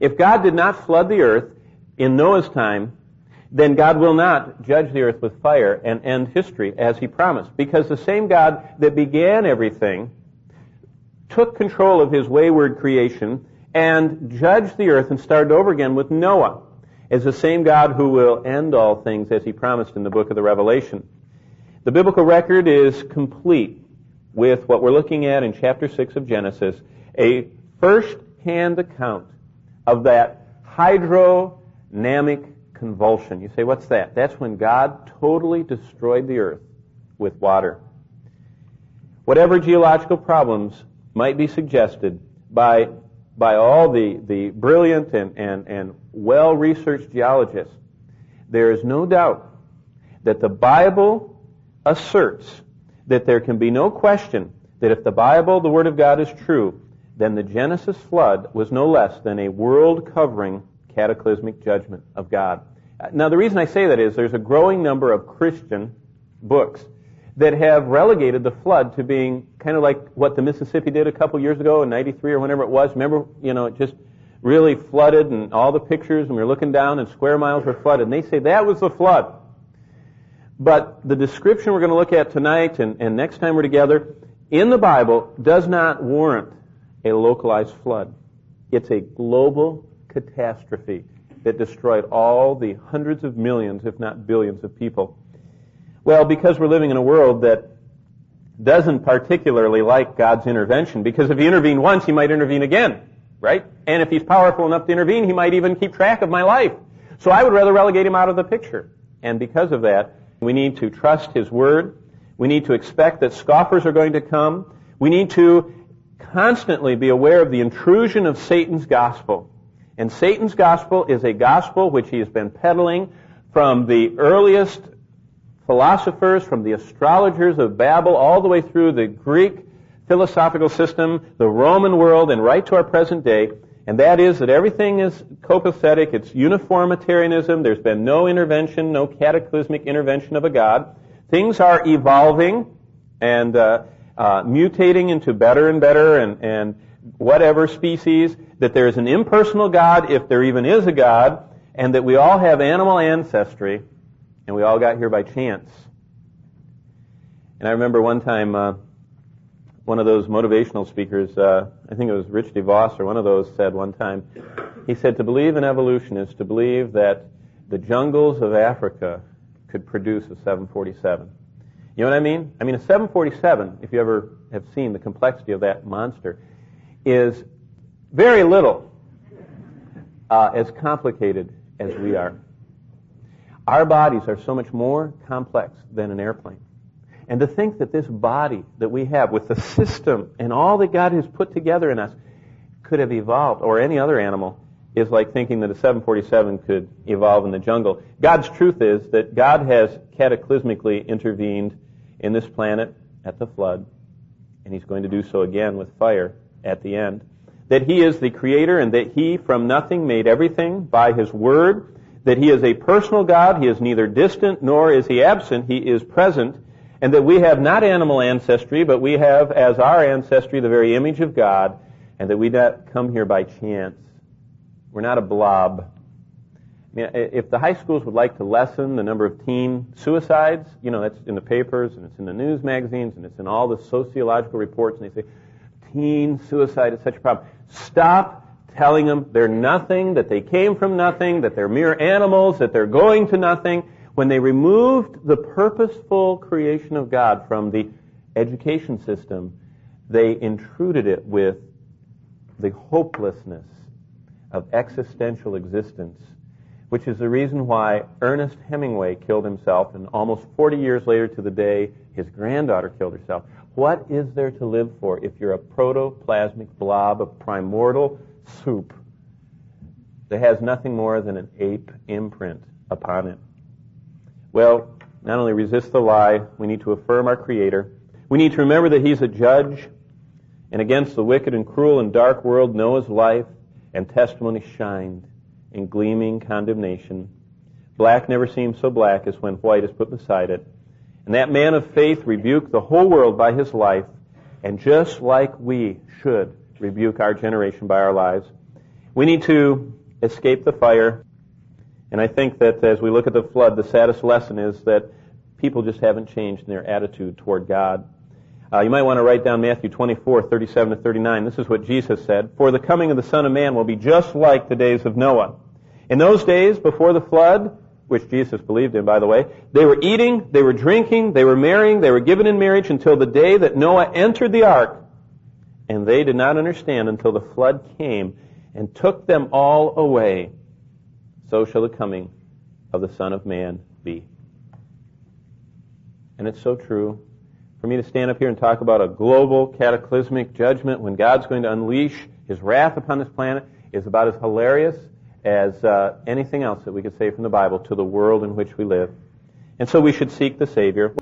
If God did not flood the earth in Noah's time, then God will not judge the earth with fire and end history as he promised. Because the same God that began everything took control of his wayward creation and judged the earth and started over again with Noah as the same God who will end all things as he promised in the book of the Revelation. The biblical record is complete with what we're looking at in chapter 6 of Genesis, a first-hand account of that hydrodynamic convulsion. You say, what's that? That's when God totally destroyed the earth with water. Whatever geological problems might be suggested by, by all the, the brilliant and, and, and well-researched geologists, there is no doubt that the Bible asserts that there can be no question that if the Bible, the Word of God, is true, then the Genesis flood was no less than a world-covering cataclysmic judgment of God. Now, the reason I say that is there's a growing number of Christian books that have relegated the flood to being kind of like what the Mississippi did a couple years ago in 93 or whenever it was. Remember, you know, it just really flooded and all the pictures and we were looking down and square miles were flooded. And they say that was the flood. But the description we're going to look at tonight and, and next time we're together in the Bible does not warrant a localized flood. It's a global catastrophe that destroyed all the hundreds of millions, if not billions, of people. Well, because we're living in a world that doesn't particularly like God's intervention, because if he intervened once, he might intervene again, right? And if he's powerful enough to intervene, he might even keep track of my life. So I would rather relegate him out of the picture. And because of that, we need to trust his word. We need to expect that scoffers are going to come. We need to constantly be aware of the intrusion of Satan's gospel. And Satan's gospel is a gospel which he has been peddling from the earliest philosophers, from the astrologers of Babel, all the way through the Greek philosophical system, the Roman world, and right to our present day. And that is that everything is copacetic, it's uniformitarianism, there's been no intervention, no cataclysmic intervention of a God. Things are evolving and uh, uh, mutating into better and better and, and whatever species, that there is an impersonal God, if there even is a God, and that we all have animal ancestry, and we all got here by chance. And I remember one time, uh, one of those motivational speakers, uh, I think it was Rich DeVos or one of those said one time, he said to believe in evolution is to believe that the jungles of Africa could produce a 747. You know what I mean? I mean, a 747, if you ever have seen the complexity of that monster, is very little uh, as complicated as we are. Our bodies are so much more complex than an airplane. And to think that this body that we have with the system and all that God has put together in us could have evolved, or any other animal, is like thinking that a 747 could evolve in the jungle. God's truth is that God has cataclysmically intervened in this planet at the flood, and He's going to do so again with fire at the end. That He is the Creator and that He from nothing made everything by His Word. That He is a personal God. He is neither distant nor is He absent. He is present. And that we have not animal ancestry, but we have as our ancestry the very image of God. And that we not come here by chance. We're not a blob. Mean, if the high schools would like to lessen the number of teen suicides, you know, that's in the papers and it's in the news magazines and it's in all the sociological reports, and they say, teen suicide is such a problem. Stop telling them they're nothing, that they came from nothing, that they're mere animals, that they're going to nothing. When they removed the purposeful creation of God from the education system, they intruded it with the hopelessness of existential existence, which is the reason why Ernest Hemingway killed himself, and almost 40 years later to the day, his granddaughter killed herself. What is there to live for if you're a protoplasmic blob of primordial soup that has nothing more than an ape imprint upon it? Well, not only resist the lie, we need to affirm our Creator. We need to remember that He's a judge, and against the wicked and cruel and dark world, Noah's life and testimony shined in gleaming condemnation. Black never seems so black as when white is put beside it. And that man of faith rebuked the whole world by his life, and just like we should rebuke our generation by our lives. We need to escape the fire. And I think that as we look at the flood, the saddest lesson is that people just haven't changed in their attitude toward God. Uh, you might want to write down Matthew 24, 37 to 39. This is what Jesus said. For the coming of the Son of Man will be just like the days of Noah. In those days before the flood, which Jesus believed in, by the way, they were eating, they were drinking, they were marrying, they were given in marriage until the day that Noah entered the ark. And they did not understand until the flood came and took them all away. So shall the coming of the Son of Man be. And it's so true for me to stand up here and talk about a global cataclysmic judgment when God's going to unleash his wrath upon this planet is about as hilarious as uh, anything else that we could say from the Bible to the world in which we live. And so we should seek the Savior.